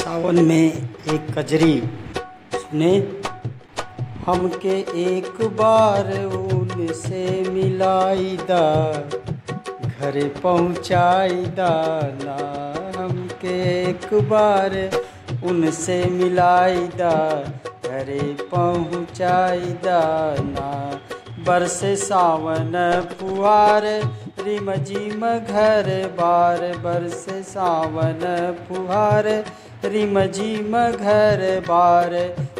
सावन में एक कजरी। सुने? हमके एक बार उनसे मिलाई दा, घरे पहुँचाई दा। ना हमके एक बार उनसे मिलाई दा, घरे पहुँचाई दा। ना बरसे सावन फुहार रिम जिम घर बार बरस सावन फुहार। रिम जिम घर बार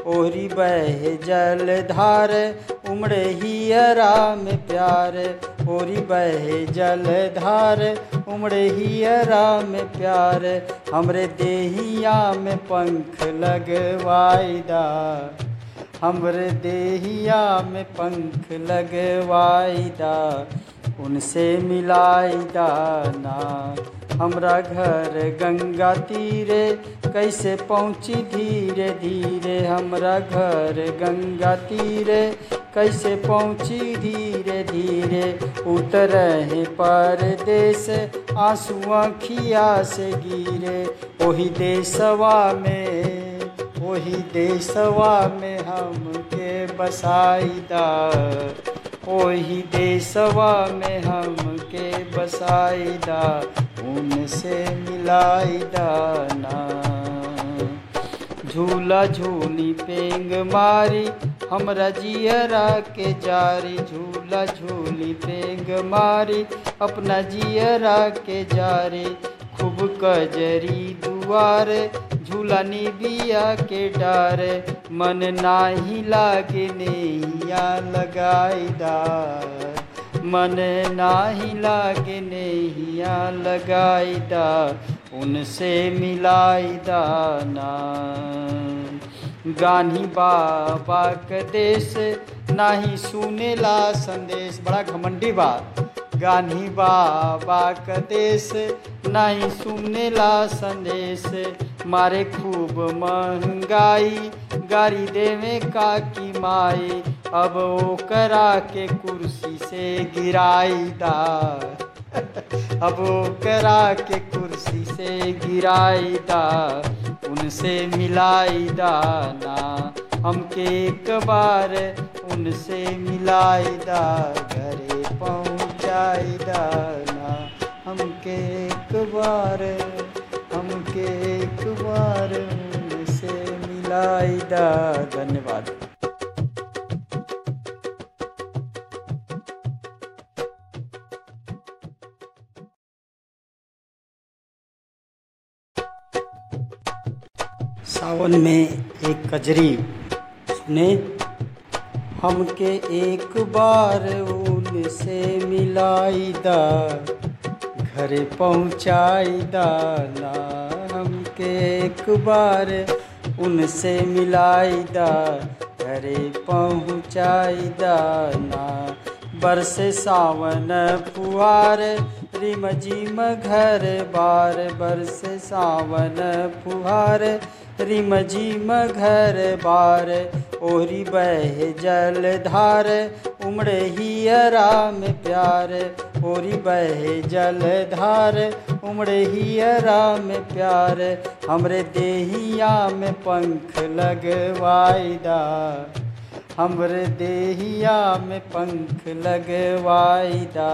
ओरी बह जल धार। उमड़े ही राम प्यार, ओरी बह जल धार। उमड़े ही राम प्यार, हमरे देहिया में पंख लगवाईदा हमरे देहिया में पंख लगवाईदा उनसे मिलाईदा ना हमरा घर गंगा तीरे, कैसे पहुँची धीरे धीरे? हमरा घर गंगा तीरे, कैसे पहुँची धीरे धीरे? उतर है परदेश आँसू आँखिया से गिरे। वही देशवा में वही देशवा में हमके बसाईदा वही देशवा में हमके बसाईदा उनसे मिलाईदा ना। झूला झूली पेंग मारी हमरा जियरा के जारी। झूला झूली पेंग मारी, अपना जियरा के जारी। खूब कजरी दुआरे झूला बिया के डार, मन नाही लागे नैया लगाईदा मन नाही लागे नैया लगाईदा उनसे मिलाईदा ना गानी बाबा के देश, नाही सुनेला संदेश। बड़ा घमंडी बात। गानी बाबा का देश सुनने ला संदेश। मारे खूब महँगाई गारी देवे का की माई। अब वो करा के कुर्सी से गिराई दा। अब वो करा के कुर्सी से गिराई दा। उनसे मिलाई दा ना, हमके एक बार उनसे मिलाई दा। घरे ना हमके एक बार, हमके एक बार उनसे मिलाईदा धन्यवाद। सावन में एक कजरी सुने। हमके एक बार उनसे मिलाईदा घरे पहुँचाईदा ना हमके एक बार उनसे मिलाईदा घरे पहुँचाईदा ना बरसे सावन फुहार रिम जिम घर बार। बरसे सावन फुहार रिम जिम घर बार। ओरी बह जल धार उमड़े ही राम प्यार ओरी बह जल धार। उमड़े ही राम प्यार, हमरे देहिया में पंख लगवाईदा हमरे देहिया में पंख लगवाईदा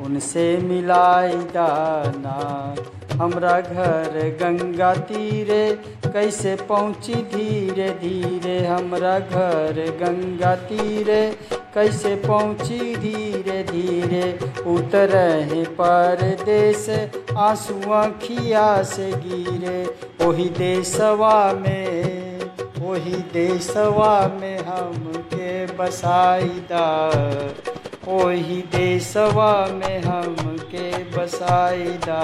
उनसे मिलाईदा ना। हमरा घर गंगा तीरे, कैसे पहुँची धीरे धीरे हमरा घर गंगा तीरे कैसे पहुँची धीरे धीरे? उतर परदेश आँसू आँखिया से गिरे। वही देशवा में वही देशवा में हमके बसाईदा वही देशवा में हमके बसाईदा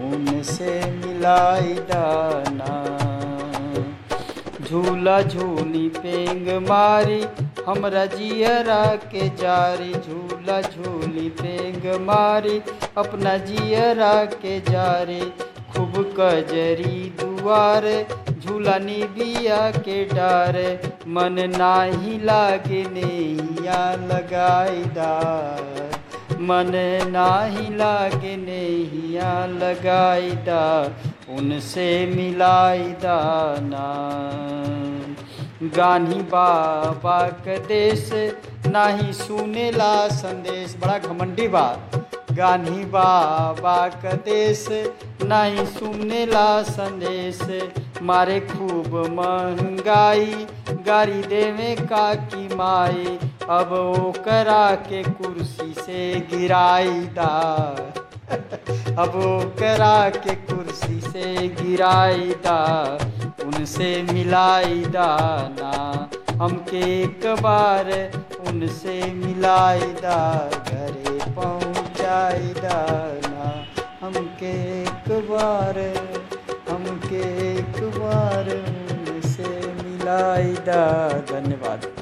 उनसे मिलाईदा ना। झूला झूली पेंग मारी हमरा जियरा के जारी, झूला झूली पेंग मारी। अपना जियरा के जारी, खूब कजरी दुआरे। झूला निबिया के डार, मन नाही लागे नैया लगाईदा मन नाही लागे नैया लगाई दा उनसे मिलाई दाना गानी बाबा के देश, नाही सुनेला संदेश। बड़ा घमंडी बात। गानी बाबा का देश, नहीं सुनेला संदेश। मारे खूब महँगाई गाड़ी देवे का की माई। अब वो करा के कुर्सी से गिराई दा अब वो करा के कुर्सी से गिराई दा उनसे मिलाई दाना। हमके एक बार उनसे मिलाई दा, घरे पहुँचाई दाना। हमके एक बार हमके एक बार उनसे मिलाई दा।